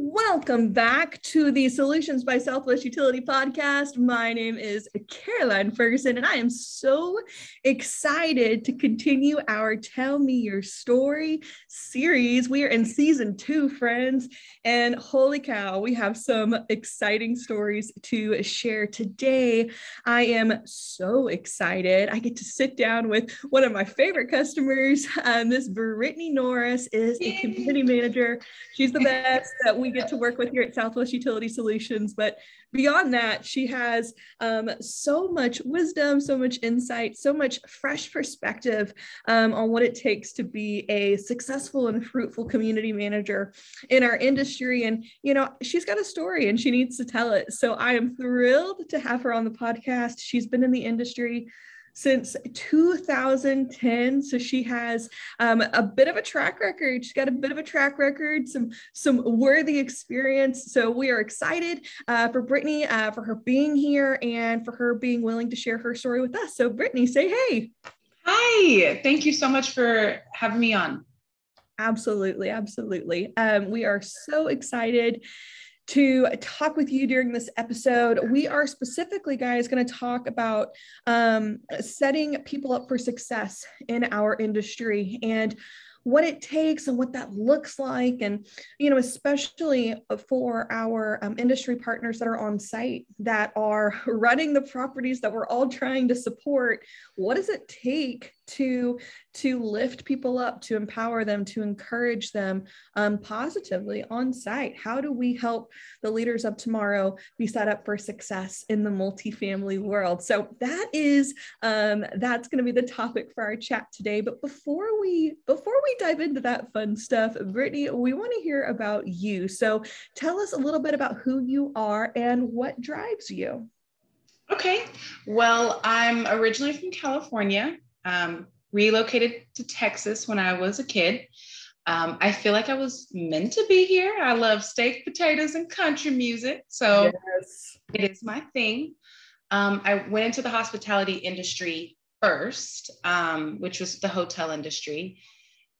Welcome back to the Solutions by Southwest Utility podcast. My name is Caroline Ferguson, and I am so excited to continue our Tell Me Your Story series. We are in season two, friends, and holy cow, we have some exciting stories to share today. I am so excited. I get to sit down with one of my favorite customers. Uh, Miss Brittany Norris is a community manager. She's the best that we get to work with here at Southwest Utility Solutions. But beyond that, she has um, so much wisdom, so much insight, so much fresh perspective um, on what it takes to be a successful and fruitful community manager in our industry. And, you know, she's got a story and she needs to tell it. So I am thrilled to have her on the podcast. She's been in the industry since 2010. So she has um, a bit of a track record. She's got a bit of a track record, some some worthy experience. So we are excited uh, for Brittany uh, for her being here and for her being willing to share her story with us. So Brittany, say hey. Hi, thank you so much for having me on. Absolutely, absolutely. Um, we are so excited to talk with you during this episode. We are specifically, guys, going to talk about um, setting people up for success in our industry and what it takes and what that looks like and you know especially for our um, industry partners that are on site that are running the properties that we're all trying to support what does it take to to lift people up to empower them to encourage them um, positively on site. How do we help the leaders of tomorrow be set up for success in the multifamily world? So that is um, that's going to be the topic for our chat today. But before we before we dive into that fun stuff brittany we want to hear about you. So tell us a little bit about who you are and what drives you. Okay. Well, I'm originally from California um, relocated to Texas when I was a kid. Um, I feel like I was meant to be here. I love steak, potatoes, and country music. So yes. it is my thing. Um, I went into the hospitality industry first, um, which was the hotel industry.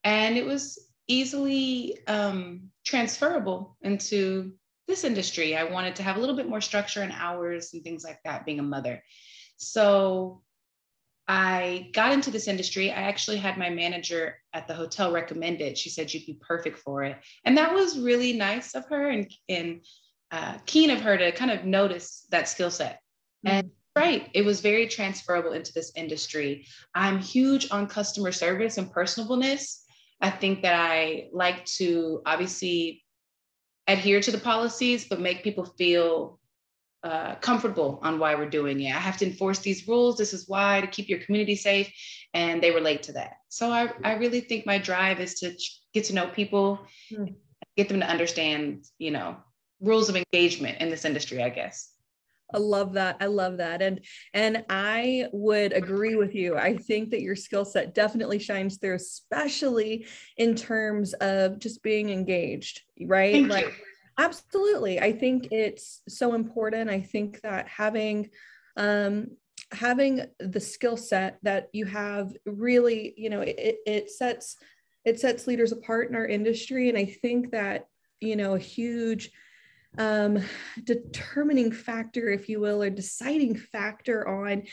And it was easily um, transferable into this industry. I wanted to have a little bit more structure and hours and things like that, being a mother. So I got into this industry. I actually had my manager at the hotel recommend it. She said you'd be perfect for it. And that was really nice of her and, and uh, keen of her to kind of notice that skill set. Mm-hmm. And right, it was very transferable into this industry. I'm huge on customer service and personableness. I think that I like to obviously adhere to the policies, but make people feel uh, comfortable on why we're doing it. I have to enforce these rules. This is why to keep your community safe. And they relate to that. So I, I really think my drive is to get to know people, mm. get them to understand, you know, rules of engagement in this industry, I guess. I love that. I love that. And and I would agree with you. I think that your skill set definitely shines through, especially in terms of just being engaged, right? Thank like you Absolutely. I think it's so important. I think that having um, having the skill set that you have really, you know, it, it sets it sets leaders apart in our industry. And I think that, you know, a huge um, determining factor, if you will, or deciding factor on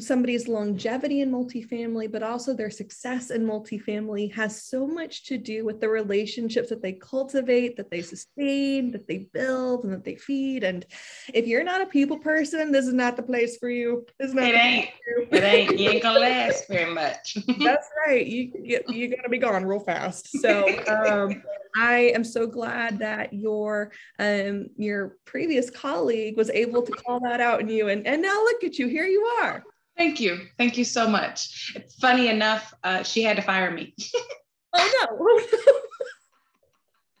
somebody's longevity in multifamily, but also their success in multifamily has so much to do with the relationships that they cultivate, that they sustain, that they build, and that they feed. And if you're not a people person, this is not the place for you. This is not it ain't. it ain't. You ain't gonna last very much. That's right. You you you gotta be gone real fast. So um, I am so glad that your um, your previous colleague was able to call that out in you, and and now look at you. Here you are. Thank you. Thank you so much. It's funny enough, uh, she had to fire me. oh no.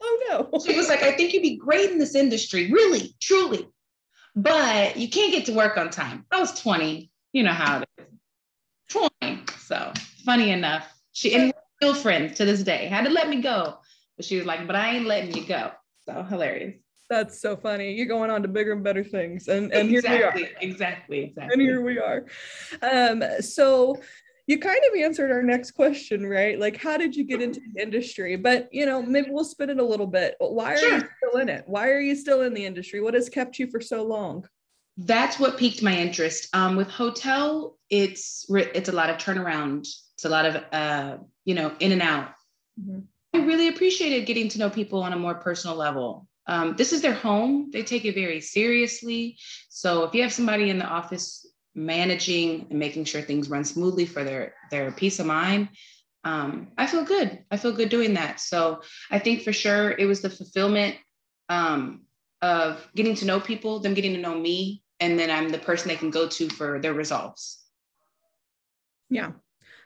oh no. She was like, I think you'd be great in this industry, really, truly. But you can't get to work on time. I was 20. You know how it is. 20. So funny enough. She and still friends to this day. Had to let me go. But she was like, but I ain't letting you go. So hilarious. That's so funny. You're going on to bigger and better things. And, and exactly, here we are. Exactly. Exactly. And here we are. Um, so you kind of answered our next question, right? Like, how did you get into the industry? But you know, maybe we'll spin it a little bit. Why are sure. you still in it? Why are you still in the industry? What has kept you for so long? That's what piqued my interest. Um, with hotel, it's it's a lot of turnaround. It's a lot of uh, you know, in and out. Mm-hmm. I really appreciated getting to know people on a more personal level. Um, this is their home. They take it very seriously. So if you have somebody in the office managing and making sure things run smoothly for their their peace of mind um, i feel good. I feel good doing that. So i think for sure it was the fulfillment um, of getting to know people them getting to know me and then i'm the person they can go to for their results yeah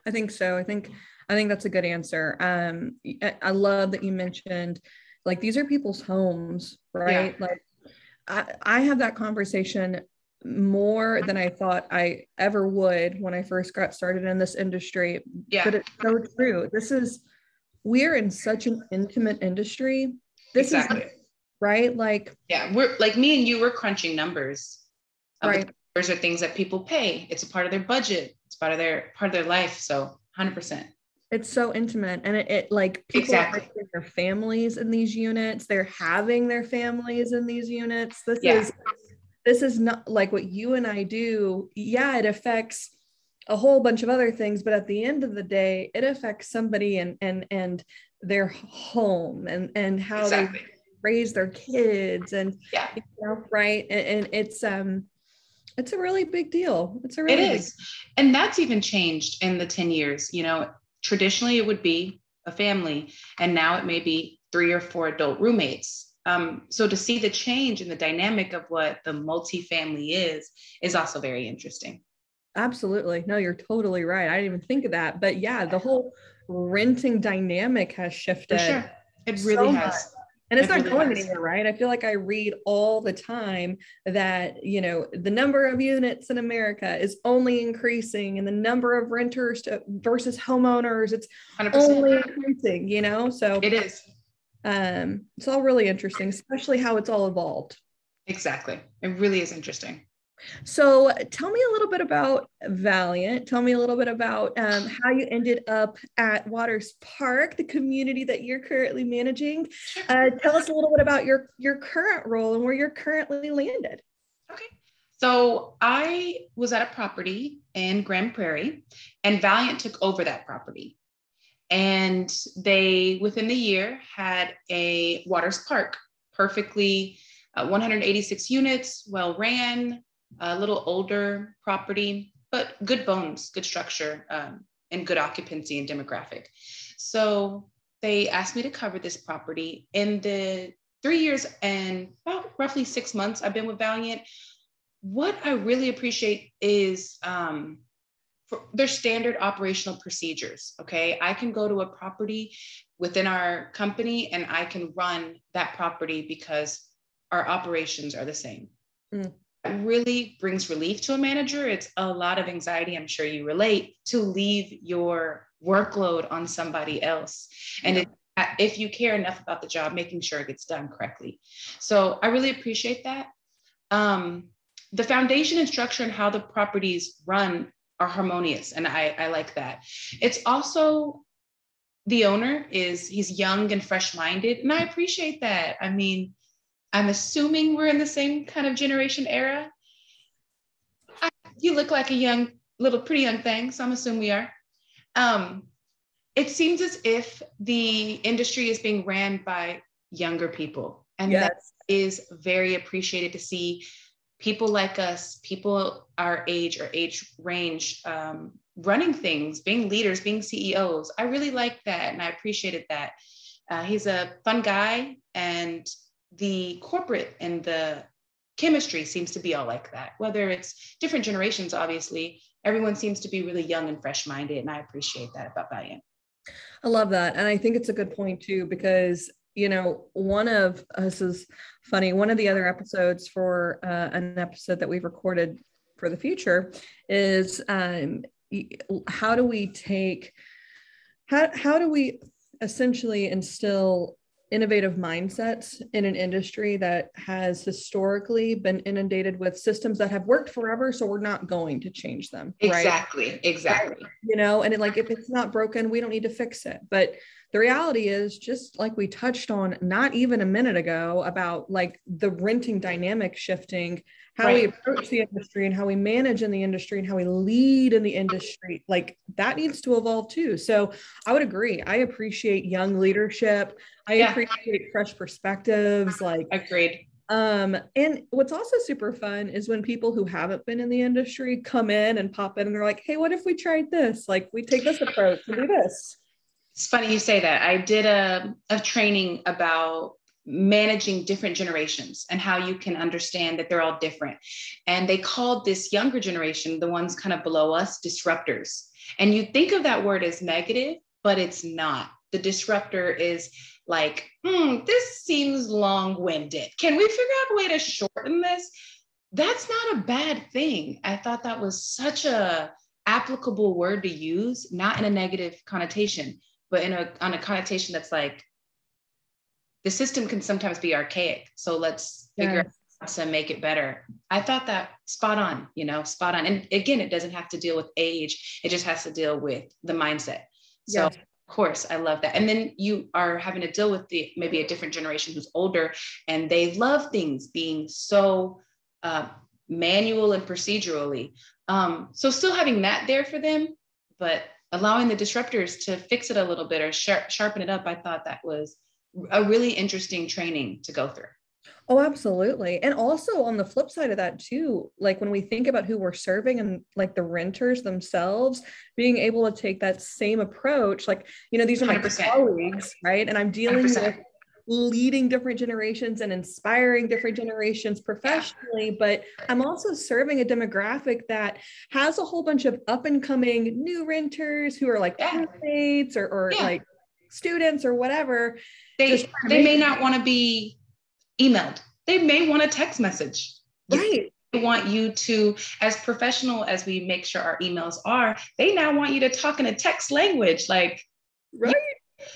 i think so. I think i think that's a good answer. Um, i love that you mentioned like these are people's homes right yeah. like I, I have that conversation more than I thought I ever would when I first got started in this industry. Yeah. But it's so true. This is, we're in such an intimate industry. This exactly. is right. Like, yeah, we're like me and you, we're crunching numbers. Right. Numbers are things that people pay. It's a part of their budget. It's part of their part of their life. So 100%. It's so intimate, and it, it like people exactly. are their families in these units. They're having their families in these units. This yeah. is this is not like what you and I do. Yeah, it affects a whole bunch of other things, but at the end of the day, it affects somebody and and and their home and and how exactly. they raise their kids and yeah, you know, right. And, and, it's um it's a really big deal. It's a really it is, and that's even changed in the ten years. You know, traditionally it would be a family, and now it may be three or four adult roommates um, so to see the change in the dynamic of what the multifamily is is also very interesting. Absolutely. No, you're totally right. I didn't even think of that. But yeah, the whole renting dynamic has shifted. For sure. It really so has. Much. And it's it not really going has. anywhere, right? I feel like I read all the time that, you know, the number of units in America is only increasing and the number of renters to, versus homeowners, it's 100%. only increasing, you know? So it is um, it's all really interesting, especially how it's all evolved. Exactly. It really is interesting. So, tell me a little bit about Valiant. Tell me a little bit about um, how you ended up at Waters Park, the community that you're currently managing. Uh, tell us a little bit about your your current role and where you're currently landed. Okay. So, I was at a property in Grand Prairie, and Valiant took over that property. And they, within the year, had a Waters Park, perfectly uh, 186 units, well ran, a little older property, but good bones, good structure, um, and good occupancy and demographic. So they asked me to cover this property. In the three years and about roughly six months I've been with Valiant, what I really appreciate is um, their standard operational procedures. Okay. I can go to a property within our company and I can run that property because our operations are the same. Mm. Really brings relief to a manager. It's a lot of anxiety, I'm sure you relate, to leave your workload on somebody else. And yeah. it, if you care enough about the job, making sure it gets done correctly. So I really appreciate that. Um, the foundation and structure and how the properties run are harmonious and I, I like that it's also the owner is he's young and fresh minded and i appreciate that i mean i'm assuming we're in the same kind of generation era I, you look like a young little pretty young thing so i'm assuming we are um, it seems as if the industry is being ran by younger people and yes. that is very appreciated to see people like us, people our age or age range, um, running things, being leaders, being CEOs. I really like that and I appreciated that. Uh, he's a fun guy, and the corporate and the chemistry seems to be all like that. Whether it's different generations, obviously, everyone seems to be really young and fresh minded, and I appreciate that about Valiant. I love that. And I think it's a good point too, because you know, one of this is funny. One of the other episodes for uh, an episode that we've recorded for the future is um, how do we take how how do we essentially instill innovative mindsets in an industry that has historically been inundated with systems that have worked forever so we're not going to change them exactly right? exactly you know and it, like if it's not broken we don't need to fix it but the reality is just like we touched on not even a minute ago about like the renting dynamic shifting how right. we approach the industry and how we manage in the industry and how we lead in the industry like that needs to evolve too so i would agree i appreciate young leadership i yeah. appreciate fresh perspectives like agreed um, and what's also super fun is when people who haven't been in the industry come in and pop in and they're like, hey, what if we tried this? Like we take this approach and do this. It's funny you say that. I did a, a training about managing different generations and how you can understand that they're all different. And they called this younger generation, the ones kind of below us, disruptors. And you think of that word as negative, but it's not. The disruptor is like, hmm, this seems long winded. Can we figure out a way to shorten this? That's not a bad thing. I thought that was such a applicable word to use, not in a negative connotation, but in a on a connotation that's like the system can sometimes be archaic. So let's figure out how to make it better. I thought that spot on, you know, spot on. And again, it doesn't have to deal with age, it just has to deal with the mindset. So yes. of course, I love that. And then you are having to deal with the maybe a different generation who's older and they love things being so uh, manual and procedurally. Um, so still having that there for them, but allowing the disruptors to fix it a little bit or sharpen it up, I thought that was a really interesting training to go through. Oh, absolutely. And also on the flip side of that, too, like when we think about who we're serving and like the renters themselves, being able to take that same approach, like, you know, these are my 100%. colleagues, right? And I'm dealing 100%. with leading different generations and inspiring different generations professionally, yeah. but I'm also serving a demographic that has a whole bunch of up and coming new renters who are like yeah. roommates or, or yeah. like students or whatever they they may not want to be emailed they may want a text message right they want you to as professional as we make sure our emails are they now want you to talk in a text language like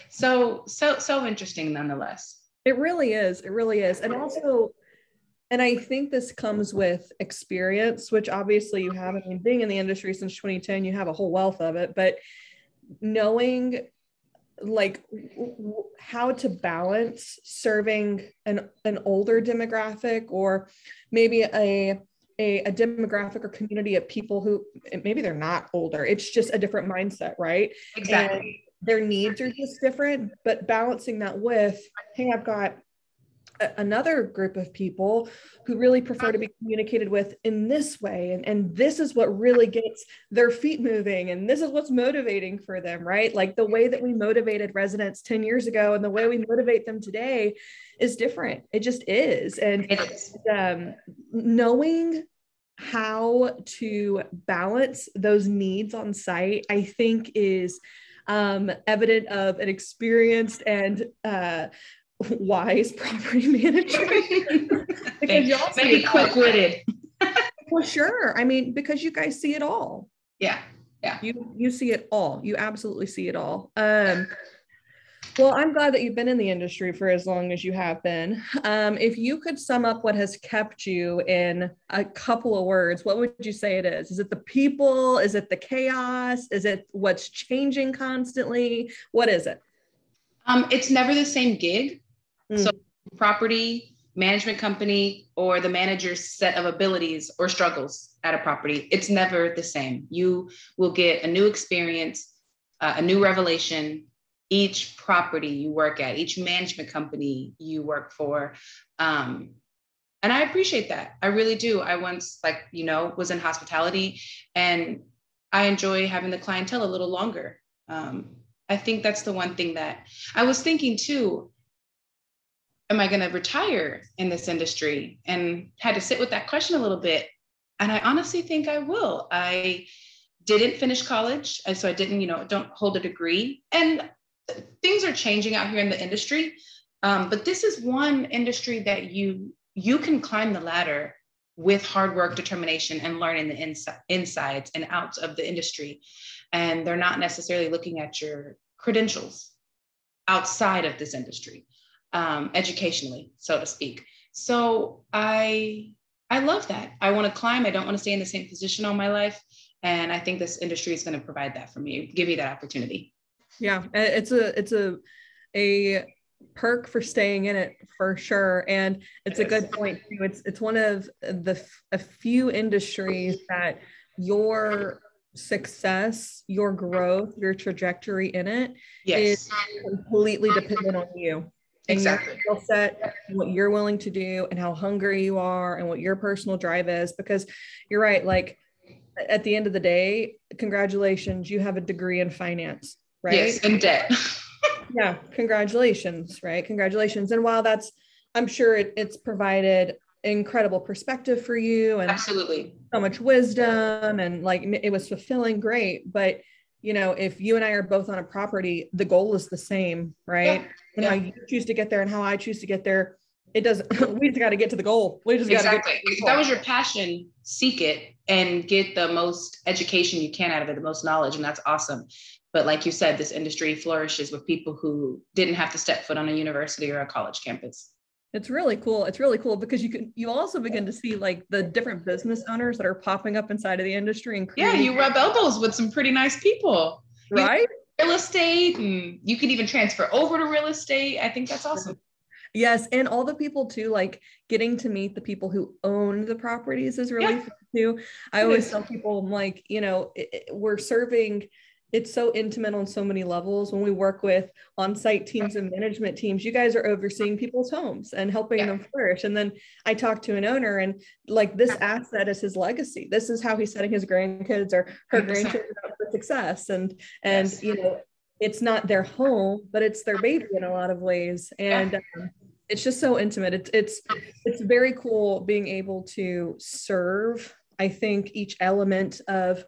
so so so interesting nonetheless. It really is it really is. And also and I think this comes with experience, which obviously you have. I mean, being in the industry since 2010, you have a whole wealth of it, but knowing like how to balance serving an, an older demographic or maybe a, a, a demographic or community of people who maybe they're not older it's just a different mindset right? Exactly their needs are just different but balancing that with hey i've got another group of people who really prefer to be communicated with in this way. And, and this is what really gets their feet moving and this is what's motivating for them right? Like the way that we motivated residents 10 years ago and the way we motivate them today is different. It just is. and um, knowing how to balance those needs on site i think is um, evident of an experienced and uh, wise property manager. because y'all maybe quick-witted. well, sure. I mean, because you guys see it all. Yeah. Yeah. You you see it all. You absolutely see it all. Um well, I'm glad that you've been in the industry for as long as you have been. Um, if you could sum up what has kept you in a couple of words, what would you say it is? Is it the people? Is it the chaos? Is it what's changing constantly? What is it? Um, it's never the same gig. Mm. So, property management company or the manager's set of abilities or struggles at a property, it's never the same. You will get a new experience, uh, a new revelation each property you work at, each management company you work for. Um, and I appreciate that. I really do. I once, like, you know, was in hospitality and I enjoy having the clientele a little longer. Um, I think that's the one thing that I was thinking too am I going to retire in this industry? And had to sit with that question a little bit. And I honestly think I will. I didn't finish college. And so I didn't, you know, don't hold a degree. And things are changing out here in the industry. Um, but this is one industry that you you can climb the ladder with hard work, determination, and learning the inside, insides and outs of the industry. And they're not necessarily looking at your credentials outside of this industry. um, educationally, so to speak. So I I love that. I want to climb. I don't want to stay in the same position all my life. And I think this industry is going to provide that for me, give me that opportunity. Yeah, it's a it's a a perk for staying in it for sure and it's yes. a good point too it's it's one of the a few industries that your success your growth your trajectory in it yes. is completely dependent on you and exactly. your skill set what you're willing to do and how hungry you are and what your personal drive is because you're right like at the end of the day congratulations you have a degree in finance right? yes in debt. Yeah congratulations right? Congratulations. And while that's i'm sure it, it's provided incredible perspective for you and absolutely. so much wisdom and like it was fulfilling great. But you know if you and i are both on a property the goal is the same right? Yeah. and yeah. how you choose to get there and how i choose to get there it doesn't we just got to get to the goal. We just exactly. got to get that was your passion seek it and get the most education you can out of it the most knowledge and that's awesome but like you said, this industry flourishes with people who didn't have to step foot on a university or a college campus. It's really cool. It's really cool because you can you also begin to see like the different business owners that are popping up inside of the industry and creating- yeah, you rub elbows with some pretty nice people, right? Real estate, and you can even transfer over to real estate. I think that's awesome. Yes, and all the people too, like getting to meet the people who own the properties is really yeah. fun too. I always tell people, like, you know, it, it, we're serving it's so intimate on so many levels when we work with on-site teams and management teams you guys are overseeing people's homes and helping yeah. them flourish and then i talk to an owner and like this asset is his legacy this is how he's setting his grandkids or her 100%. grandchildren up for success and and yes. you know it's not their home but it's their baby in a lot of ways and yeah. um, it's just so intimate it's it's it's very cool being able to serve i think each element of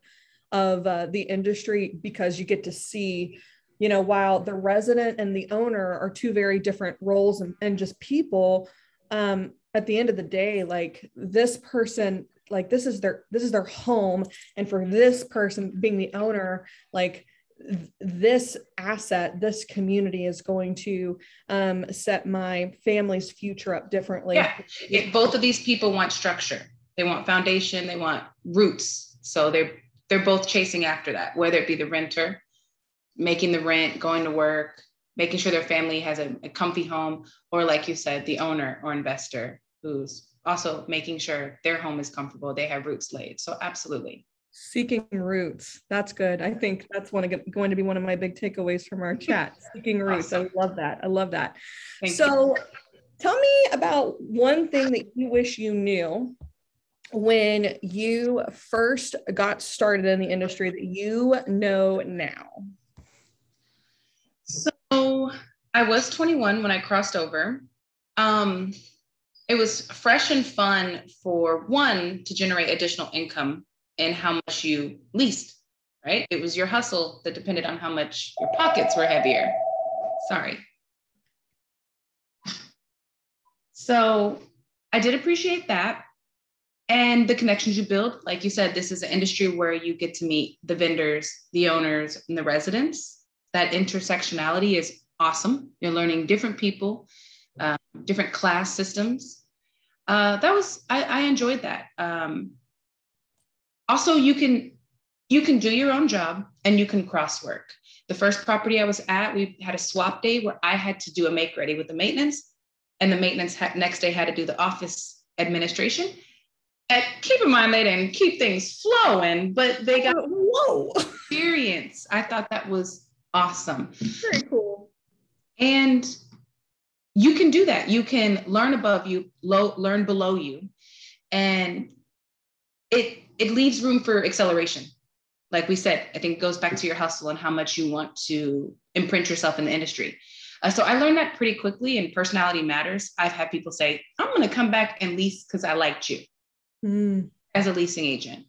of uh, the industry because you get to see you know while the resident and the owner are two very different roles and, and just people um, at the end of the day like this person like this is their this is their home. And for this person being the owner like th- this asset this community is going to um, set my family's future up differently. Yeah. If both of these people want structure they want foundation they want roots. So they're they're both chasing after that, whether it be the renter, making the rent, going to work, making sure their family has a, a comfy home, or like you said, the owner or investor who's also making sure their home is comfortable, they have roots laid. So absolutely. Seeking roots. That's good. I think that's one of, going to be one of my big takeaways from our chat. Seeking roots. Awesome. I love that. I love that. Thank so you. tell me about one thing that you wish you knew when you first got started in the industry that you know now? So I was 21 when I crossed over. Um, it was fresh and fun for one to generate additional income and how much you leased, right? It was your hustle that depended on how much your pockets were heavier. Sorry. So I did appreciate that and the connections you build like you said this is an industry where you get to meet the vendors the owners and the residents. That intersectionality is awesome. You're learning different people uh, different class systems. Uh, that was I, I enjoyed that. Um, also you can you can do your own job and you can cross work. The first property i was at we had a swap day where i had to do a make ready with the maintenance and the maintenance ha- next day had to do the office administration and keep in mind they didn't keep things flowing, but they got whoa experience. I thought that was awesome. Very cool. And you can do that. You can learn above you, low, learn below you, and it it leaves room for acceleration. Like we said, I think it goes back to your hustle and how much you want to imprint yourself in the industry. Uh, so I learned that pretty quickly, and personality matters. I've had people say, "I'm going to come back and lease because I liked you." Mm. as a leasing agent.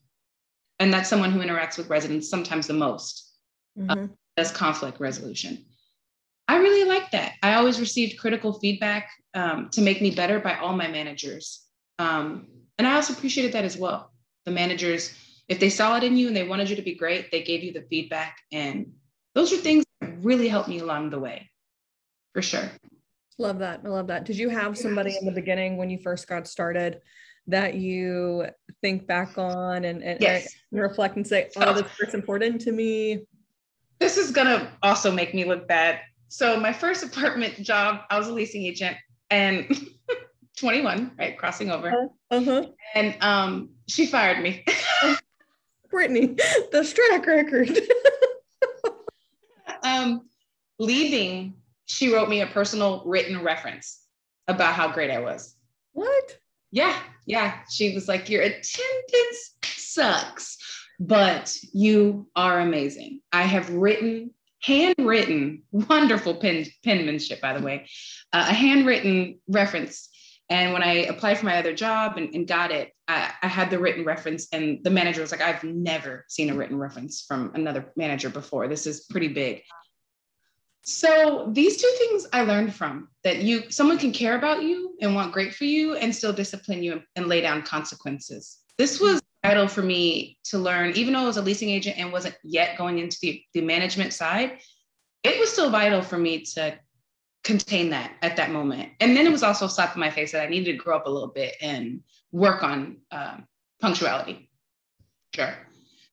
And that's someone who interacts with residents sometimes the most uh, mm-hmm. as conflict resolution. I really like that. I always received critical feedback um, to make me better by all my managers. Um, and I also appreciated that as well. The managers, if they saw it in you and they wanted you to be great, they gave you the feedback. And those are things that really helped me along the way, for sure. Love that. I love that. Did you have somebody in the beginning when you first got started that you think back on and, and, yes. and reflect and say, oh, this is important to me? This is going to also make me look bad. So, my first apartment job, I was a leasing agent and 21, right? Crossing over. Uh-huh. uh-huh. And um, she fired me. Brittany, the track record. um, leaving, she wrote me a personal written reference about how great I was. What? Yeah, yeah. She was like, Your attendance sucks, but you are amazing. I have written, handwritten, wonderful pen, penmanship, by the way, uh, a handwritten reference. And when I applied for my other job and, and got it, I, I, had the written reference, and the manager was like, I've never seen a written reference from another manager before. This is pretty big. So these two things I learned from that you someone can care about you and want great for you and still discipline you and lay down consequences. This was vital for me to learn, even though I was a leasing agent and wasn't yet going into the, the management side, it was still vital for me to contain that at that moment. And then it was also a slap in my face that I needed to grow up a little bit and work on uh, punctuality. Sure.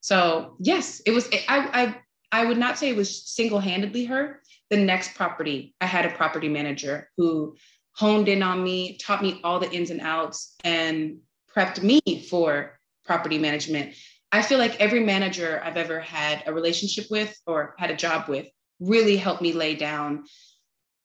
So yes, it was. I I I would not say it was single handedly her, the next property, I had a property manager who honed in on me, taught me all the ins and outs, and prepped me for property management. I feel like every manager I've ever had a relationship with or had a job with really helped me lay down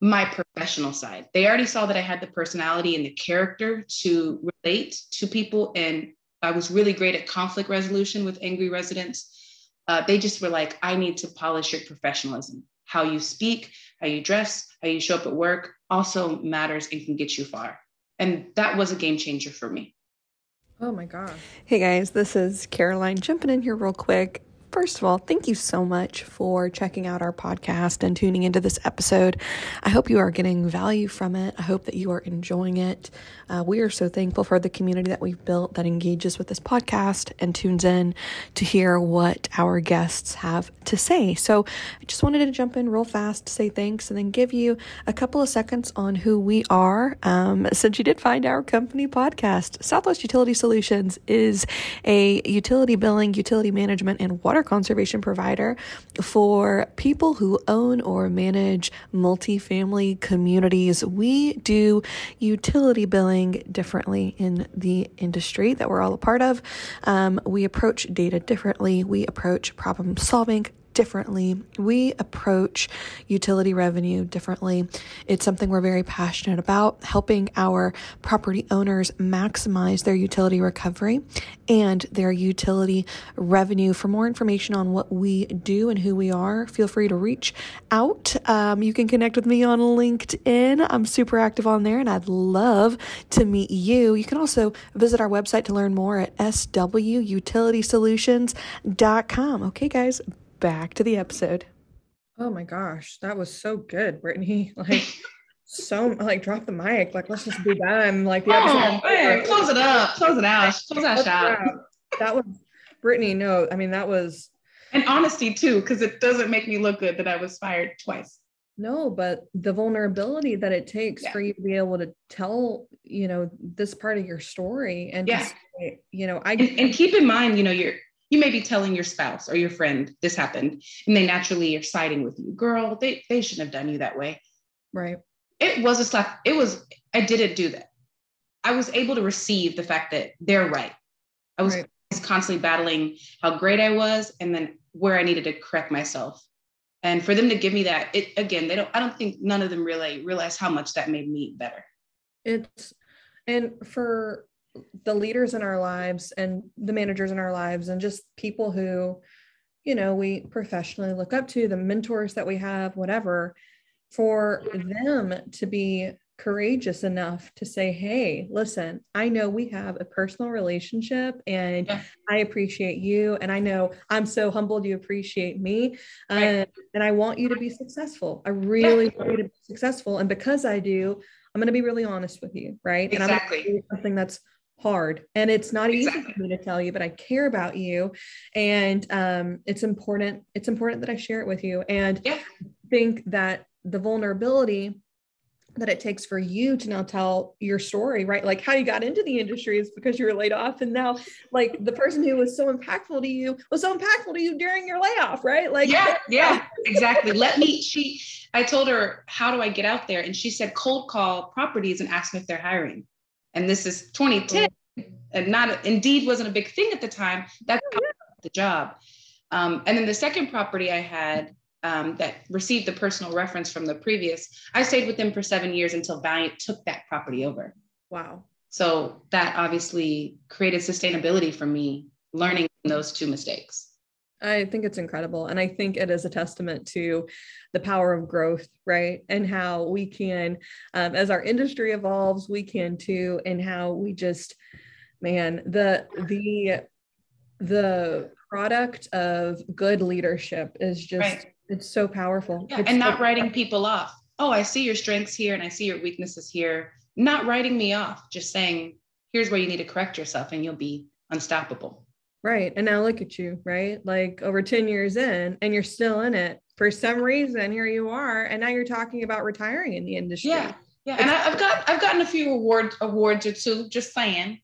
my professional side. They already saw that I had the personality and the character to relate to people, and I was really great at conflict resolution with angry residents. Uh, they just were like, I need to polish your professionalism how you speak, how you dress, how you show up at work also matters and can get you far. And that was a game changer for me. Oh my God. Hey guys, this is Caroline jumping in here real quick. First of all, thank you so much for checking out our podcast and tuning into this episode. I hope you are getting value from it. I hope that you are enjoying it. Uh, we are so thankful for the community that we've built that engages with this podcast and tunes in to hear what our guests have to say. So I just wanted to jump in real fast say thanks and then give you a couple of seconds on who we are. Um, since you did find our company podcast, Southwest Utility Solutions is a utility billing, utility management, and water conservation provider for people who own or manage multifamily communities. We do utility billing differently in the industry that we're all a part of. Um, we approach data differently. We approach problem solving differently. We approach utility revenue differently. It's something we're very passionate about, helping our property owners maximize their utility recovery and their utility revenue. For more information on what we do and who we are, feel free to reach out. Um, you can connect with me on LinkedIn. I'm super active on there and I'd love to meet you. You can also visit our website to learn more at swutilitysolutions.com. Okay, guys, back to the episode. Oh my gosh, that was so good, Brittany. Like so like drop the mic. Like let's just be done. Like the episode. Oh, man, close it up. Close it out. Close that shop. That was Brittany. No, I mean that was and honesty too, because it doesn't make me look good that I was fired twice. No, but the vulnerability that it takes yeah. for you to be able to tell, you know, this part of your story and yeah. Say, you know, I and, and keep in mind, you know, you're you may be telling your spouse or your friend this happened and they naturally are siding with you. Girl they, they shouldn't have done you that way. Right. It was a slap it was i didn't do that. I was able to receive the fact that they're right. I was right. constantly battling how great i was and then where i needed to correct myself. And for them to give me that it again they don't i don't think none of them really realize how much that made me better. It's and for the leaders in our lives and the managers in our lives and just people who you know we professionally look up to the mentors that we have whatever for them to be courageous enough to say hey listen i know we have a personal relationship and yeah. i appreciate you and i know i'm so humbled you appreciate me right. uh, and i want you to be successful i really yeah. want you to be successful and because i do i'm going to be really honest with you right exactly. and i'm something that's hard and it's not exactly. easy for me to tell you but i care about you and um, it's important it's important that i share it with you and yeah. think that the vulnerability that it takes for you to now tell your story, right? Like how you got into the industry is because you were laid off. And now, like the person who was so impactful to you was so impactful to you during your layoff, right? Like, yeah, yeah, exactly. Let me, she, I told her, how do I get out there? And she said, cold call properties and ask them if they're hiring. And this is 2010 and not, Indeed wasn't a big thing at the time. That's oh, the job. Um, and then the second property I had, um, that received the personal reference from the previous, I stayed with them for seven years until Valiant took that property over. Wow. So that obviously created sustainability for me learning those two mistakes. I think it's incredible. And I think it is a testament to the power of growth, right? And how we can, um, as our industry evolves, we can too, and how we just, man, the, the, the product of good leadership is just right. It's so powerful. Yeah, and not writing people off. Oh, I see your strengths here and I see your weaknesses here. Not writing me off, just saying, here's where you need to correct yourself and you'll be unstoppable. Right. And now look at you, right? Like over 10 years in, and you're still in it. For some reason, here you are. And now you're talking about retiring in the industry. Yeah. Yeah. And I, have got I've gotten a few awards awards or two, just saying.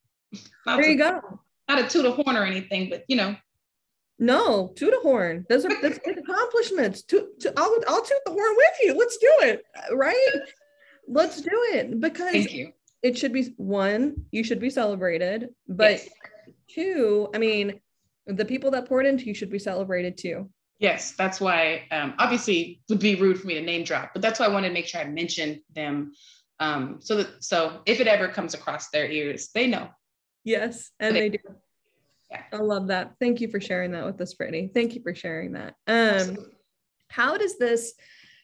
Not there you to, go. Not a toot a horn or anything, but you know, no, toot a horn. Those are that's big accomplishments. Toot, to, I'll I'll toot the horn with you. Let's do it. Right? Let's do it because Thank you. it should be one, you should be celebrated, but yes. Two, I mean, the people that poured into you should be celebrated too. Yes, that's why. Um, obviously, would be rude for me to name drop, but that's why I wanted to make sure I mentioned them, um, so that so if it ever comes across their ears, they know. Yes, and they, they do. Yeah. I love that. Thank you for sharing that with us, Brittany. Thank you for sharing that. Um, how does this,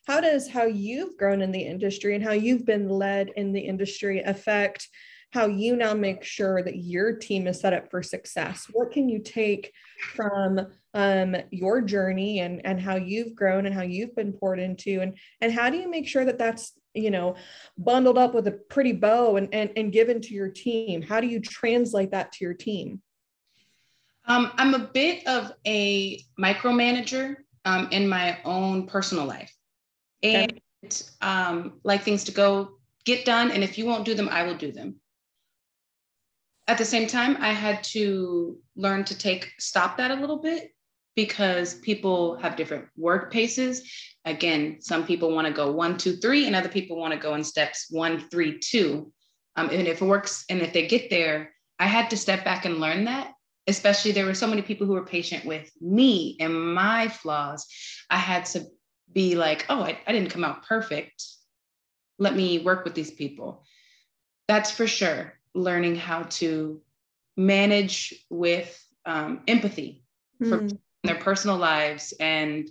how does how you've grown in the industry and how you've been led in the industry affect how you now make sure that your team is set up for success? What can you take from um, your journey and and how you've grown and how you've been poured into and and how do you make sure that that's you know bundled up with a pretty bow and and, and given to your team? How do you translate that to your team? Um, I'm a bit of a micromanager um, in my own personal life. And okay. um, like things to go get done. And if you won't do them, I will do them. At the same time, I had to learn to take stop that a little bit because people have different work paces. Again, some people want to go one, two, three, and other people want to go in steps one, three, two. Um, and if it works, and if they get there, I had to step back and learn that especially there were so many people who were patient with me and my flaws i had to be like oh I, I, didn't come out perfect let me work with these people that's for sure learning how to manage with um, empathy mm. for hmm. their personal lives and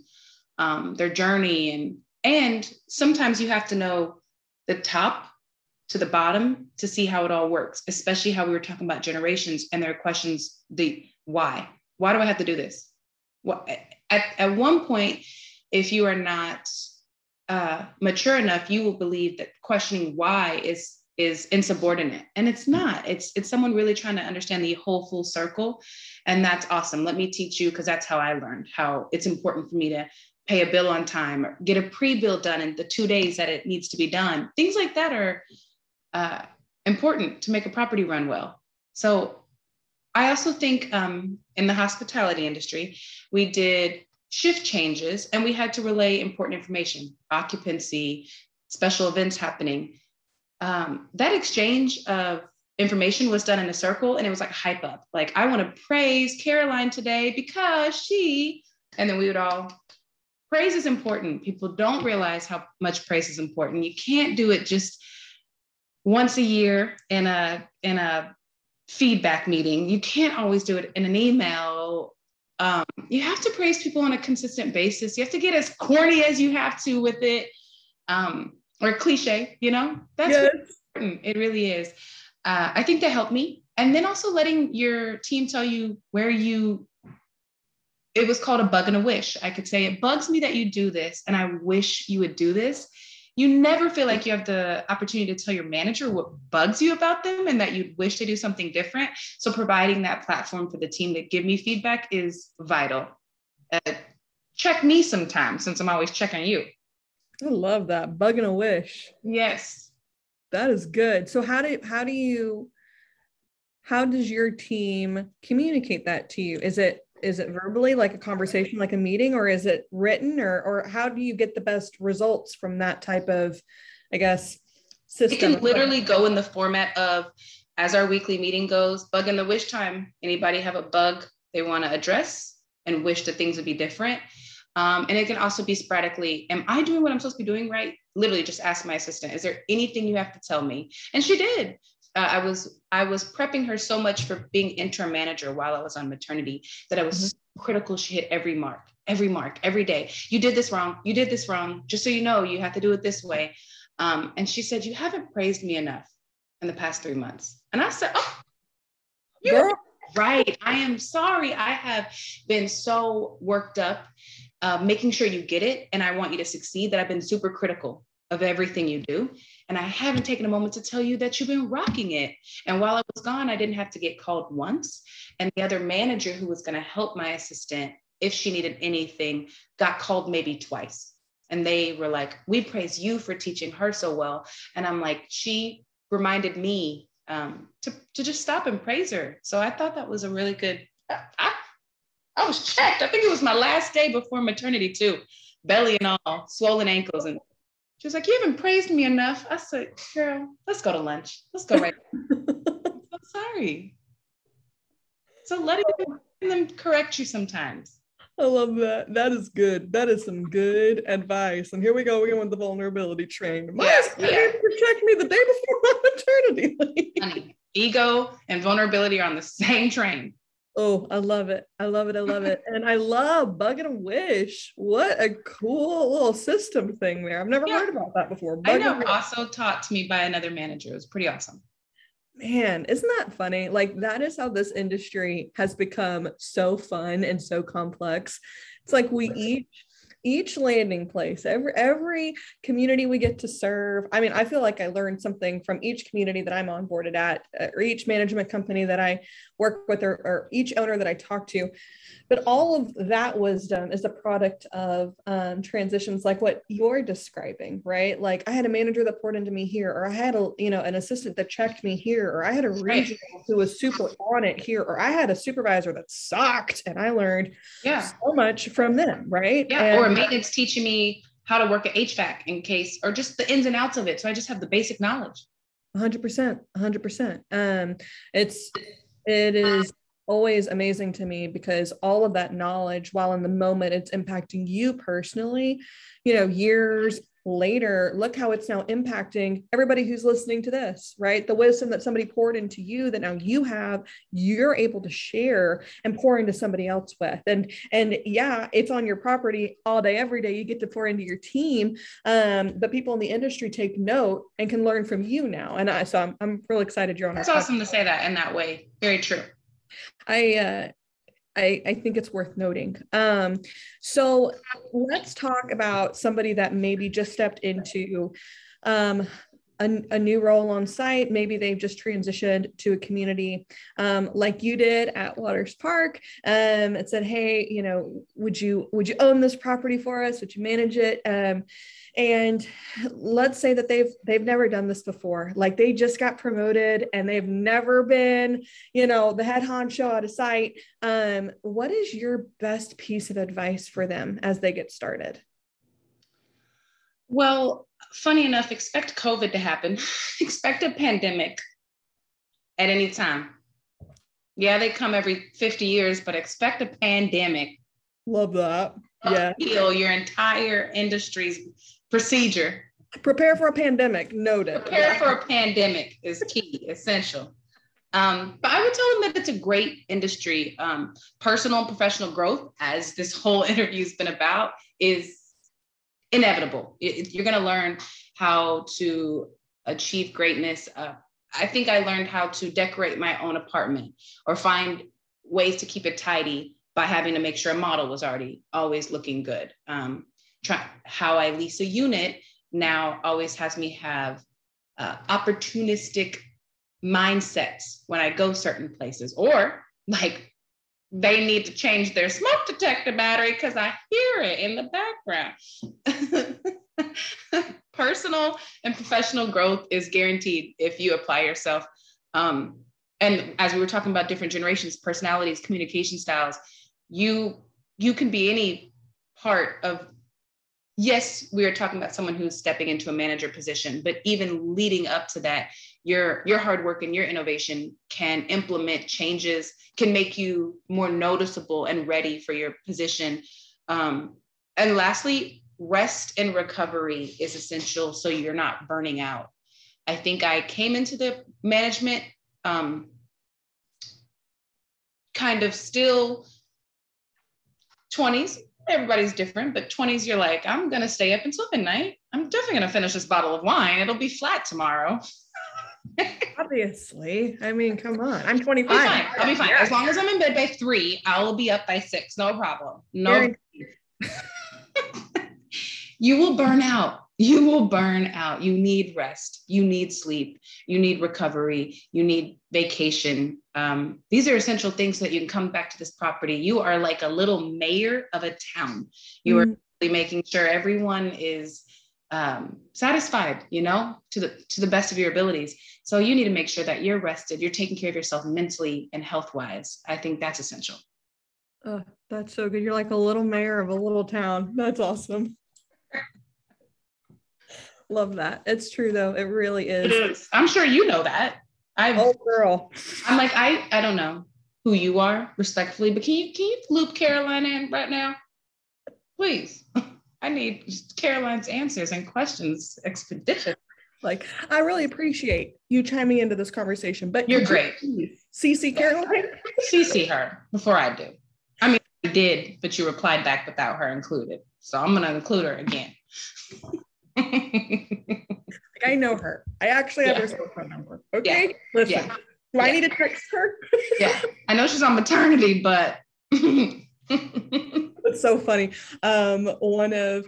um, their journey and and sometimes you have to know the top to the bottom to see how it all works, especially how we were talking about generations and their questions the why? Why do I have to do this? What at, at one point, if you are not uh, mature enough, you will believe that questioning why is is insubordinate. And it's not. It's it's someone really trying to understand the whole full circle. And that's awesome. Let me teach you because that's how i learned how it's important for me to pay a bill on time or get a pre-bill done in the two days that it needs to be done. Things like that are uh, important to make a property run well. So I also think um, in the hospitality industry, we did shift changes and we had to relay important information, occupancy, special events happening. Um, that exchange of information was done in a circle and it was like hype up. Like, I want to praise Caroline today because she, and then we would all, praise is important. People don't realize how much praise is important. You can't do it just once a year in a in a feedback meeting. You can't always do it in an email. Um, you have to praise people on a consistent basis. You have to get as corny as you have to with it, um, or cliche. You know, that's yes. important. It really is. Uh, I think that helped me. And then also letting your team tell you where you. It was called a bug and a wish. I could say it bugs me that you do this, and I wish you would do this you never feel like you have the opportunity to tell your manager what bugs you about them and that you'd wish to do something different. So providing that platform for the team to give me feedback is vital. Uh, check me sometimes since I'm always checking you. I love that. Bug and a wish. Yes. That is good. So how do how do you how does your team communicate that to you? Is it is it verbally like a conversation like a meeting or is it written or or how do you get the best results from that type of I guess system? It can literally go in the format of as our weekly meeting goes, bug in the wish time. Anybody have a bug they want to address and wish that things would be different? Um, and it can also be sporadically, am I doing what I'm supposed to be doing right? Literally just ask my assistant, is there anything you have to tell me? And she did. Uh, I was I was prepping her so much for being interim manager while I was on maternity that I was mm-hmm. critical. She hit every mark, every mark, every day. You did this wrong. You did this wrong. Just so you know, you have to do it this way. Um, and she said, "You haven't praised me enough in the past three months." And I said, "Oh, you're right. I am sorry. I have been so worked up uh, making sure you get it and I want you to succeed that I've been super critical of everything you do. And I haven't taken a moment to tell you that you've been rocking it. And while I was gone, I didn't have to get called once. And the other manager who was going to help my assistant, if she needed anything, got called maybe twice. And they were like, We praise you for teaching her so well. And I'm like, She reminded me um, to, to just stop and praise her. So I thought that was a really good. I, I was checked. I think it was my last day before maternity too, belly and all, swollen ankles. And she was like, you haven't praised me enough. I said, girl, let's go to lunch. Let's go right I'm sorry. So letting them correct you sometimes. I love that. That is good. That is some good advice. And here we go again with the vulnerability train. My yeah, yeah. protect me the day before my maternity. Honey, ego and vulnerability are on the same train. Oh, I love it. I love it. I love it. And I love Bug and a Wish. What a cool little system thing there. I've never yeah. heard about that before. Bug I know. Also taught to me by another manager. It was pretty awesome. Man, isn't that funny? Like, that is how this industry has become so fun and so complex. It's like we each each landing place every every community we get to serve i mean i feel like i learned something from each community that i'm onboarded at uh, or each management company that i work with or, or each owner that i talk to. But all of that wisdom is a product of um, transitions like what you're describing right? Like i had a manager that poured into me here or i had a you know an assistant that checked me here or i had a regional right. who was super on it here or i had a supervisor that sucked and i learned yeah. so much from them right? Yeah and, or maintenance teaching me how to work at hvac in case or just the ins and outs of it. So i just have the basic knowledge. 100% 100% um it's it is always amazing to me because all of that knowledge while in the moment it's impacting you personally you know years later look how it's now impacting everybody who's listening to this right? The wisdom that somebody poured into you that now you have you're able to share and pour into somebody else with. And and yeah it's on your property all day every day. You get to pour into your team um, but people in the industry take note and can learn from you now. And I, so I'm, I'm really excited you're on that's awesome to say that in that way. Very true. I uh, I, I think it's worth noting. Um, so let's talk about somebody that maybe just stepped into um, a, a, new role on site. Maybe they've just transitioned to a community um, like you did at Waters Park um, and said, "Hey, you know, would you would you own this property for us? Would you manage it?" Um, and let's say that they've they've never done this before like they just got promoted and they've never been you know the head honcho at a site um, what is your best piece of advice for them as they get started well funny enough expect covid to happen expect a pandemic at any time yeah they come every 50 years but expect a pandemic love that yeah heal your entire industry's procedure. Prepare for a pandemic. Noted. Prepare for a pandemic is key, essential. Um, but I would tell them that it's a great industry. Um, personal and professional growth, as this whole interview has been about, is inevitable. It, you're going to learn how to achieve greatness. Uh, I think I learned how to decorate my own apartment or find ways to keep it tidy by having to make sure a model was already always looking good. Um, try, how I lease a unit now always has me have uh, opportunistic mindsets when I go certain places, or like they need to change their smoke detector battery because I hear it in the background. personal and professional growth is guaranteed if you apply yourself. Um, and as we were talking about different generations, personalities, communication styles, you you can be any part of yes, we are talking about someone who's stepping into a manager position, but even leading up to that, your your hard work and your innovation can implement changes, can make you more noticeable and ready for your position. Um, and lastly, rest and recovery is essential so you're not burning out. I think I came into the management um, kind of still 20s everybody's different, but 20s, you're like, I'm going to stay up until midnight. I'm definitely going to finish this bottle of wine. It'll be flat tomorrow. Obviously. I mean, come on. I'm 25. I'll be fine. I'll be fine. As long as I'm in bed by three, I will be up by six. No problem. No. you will burn out you will burn out. You need rest. You need sleep. You need recovery. You need vacation. Um, these are essential things so that you can come back to this property. You are like a little mayor of a town. You mm-hmm. are making sure everyone is um, satisfied, you know, to the to the best of your abilities. So you need to make sure that you're rested. You're taking care of yourself mentally and health wise. I think that's essential. Oh, that's so good. You're like a little mayor of a little town. That's awesome. Love that. It's true though. It really is. It is. I'm sure you know that. I oh girl. I'm like, I I don't know who you are, respectfully, but can you can you loop Caroline in right now? Please. I need Caroline's answers and questions expeditious. Like, I really appreciate you chiming into this conversation, but you're great. CC Caroline? CC her before I do. I mean, I did, but you replied back without her included. So I'm going to include her again. like I know her. I actually have yeah. her cell phone number. Okay. Yeah. Listen. Yeah. Do I need to text her? yeah. I know she's on maternity, but it's so funny. Um, one of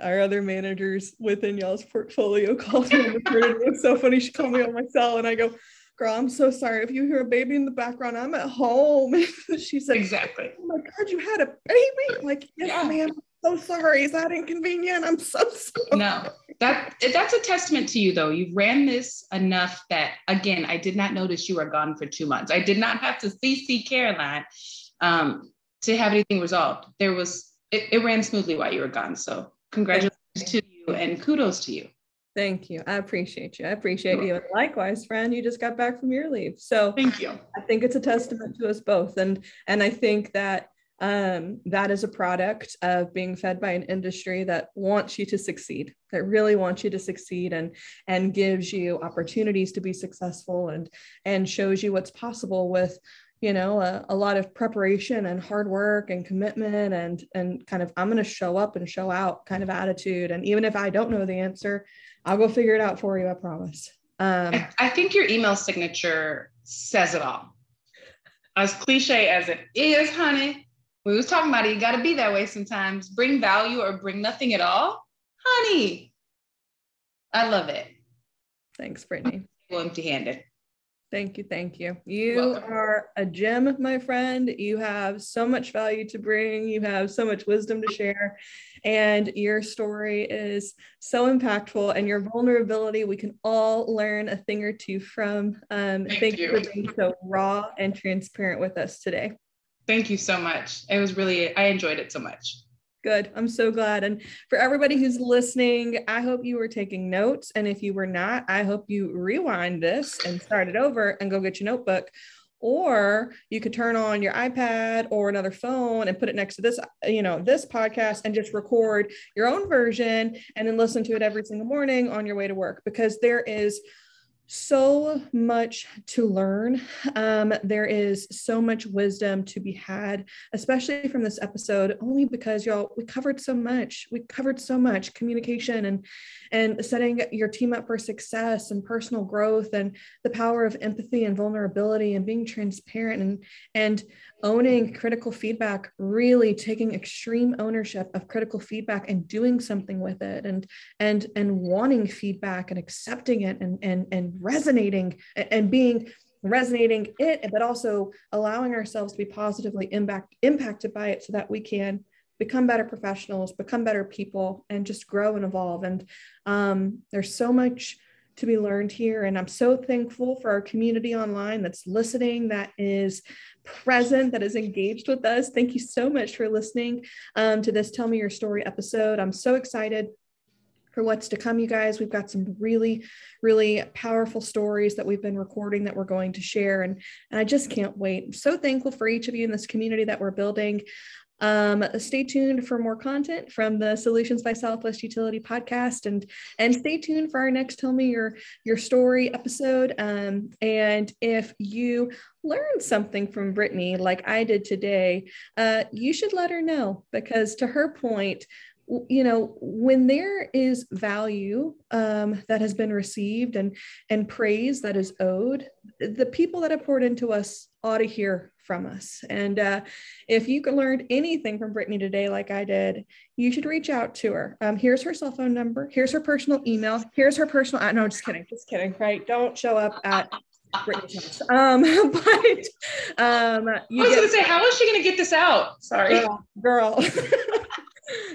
our other managers within y'all's portfolio called me on maternity. It's so funny. She called me on my cell and I go, girl, I'm so sorry. If you hear a baby in the background, I'm at home. she said, exactly. Oh my God, you had a baby? I'm like, yes, yeah. ma'am so sorry. Is that inconvenient? I'm so sorry. No, that that's a testament to you though. You've ran this enough that again, I did not notice you were gone for two months. I did not have to CC Caroline um, to have anything resolved. There was it, it ran smoothly while you were gone. So congratulations to you and kudos to you. Thank you. I appreciate you. I appreciate you. And likewise, friend, you just got back from your leave. So thank you. I think it's a testament to us both. And and I think that um, that is a product of being fed by an industry that wants you to succeed that really wants you to succeed and and gives you opportunities to be successful and and shows you what's possible with you know a, a lot of preparation and hard work and commitment and and kind of i'm going to show up and show out kind of attitude. And even if i don't know the answer i'll go figure it out for you i promise. Um, I, I think your email signature says it all. As cliche as it is honey we was talking about it. You got to be that way sometimes. Bring value or bring nothing at all, honey. I love it. Thanks, Brittany. Empty-handed. Thank you. Thank you. You are a gem, my friend. You have so much value to bring. You have so much wisdom to share. And your story is so impactful. And your vulnerability, we can all learn a thing or two from. Um, thank, thank you for being so raw and transparent with us today. Thank you so much. It was really, I enjoyed it so much. Good. I'm so glad. And for everybody who's listening, I hope you were taking notes. And if you were not, I hope you rewind this and start it over and go get your notebook. Or you could turn on your iPad or another phone and put it next to this, you know, this podcast and just record your own version and then listen to it every single morning on your way to work because there is so much to learn. Um, there is so much wisdom to be had, especially from this episode, only because y'all we covered so much. We covered so much communication and and setting your team up for success and personal growth and the power of empathy and vulnerability and being transparent and and owning critical feedback, really taking extreme ownership of critical feedback and doing something with it and and and wanting feedback and accepting it and and and resonating and being resonating it but also allowing ourselves to be positively impact, impacted by it so that we can become better professionals, become better people, and just grow and evolve. And um, there's so much to be learned here. And I'm so thankful for our community online that's listening, that is present, that is engaged with us. Thank you so much for listening um, to this Tell Me Your Story episode. I'm so excited for what's to come, you guys. We've got some really, really powerful stories that we've been recording that we're going to share. And, and I just can't wait. I'm so thankful for each of you in this community that we're building. Um, stay tuned for more content from the Solutions by Southwest Utility podcast, and and stay tuned for our next Tell Me Your Your Story episode. Um, and if you learned something from Brittany, like I did today, uh, you should let her know because, to her point, you know when there is value um, that has been received and and praise that is owed the people that have poured into us ought to hear from us and uh, if you learned anything from brittany today like i did you should reach out to her um, here's her cell phone number here's her personal email here's her personal uh, no just kidding just kidding right don't show up at Brittany's. Um, but um, you I was get, gonna say, how is she gonna get this out? Sorry, girl. girl.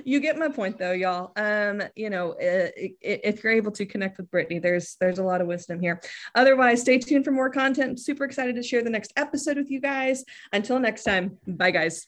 you get my point though y'all. Um you know if you're able to connect with brittany there's there's a lot of wisdom here. Otherwise stay tuned for more content. Super excited to share the next episode with you guys. Until next time bye guys